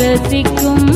ரசிக்கும்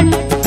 Lord.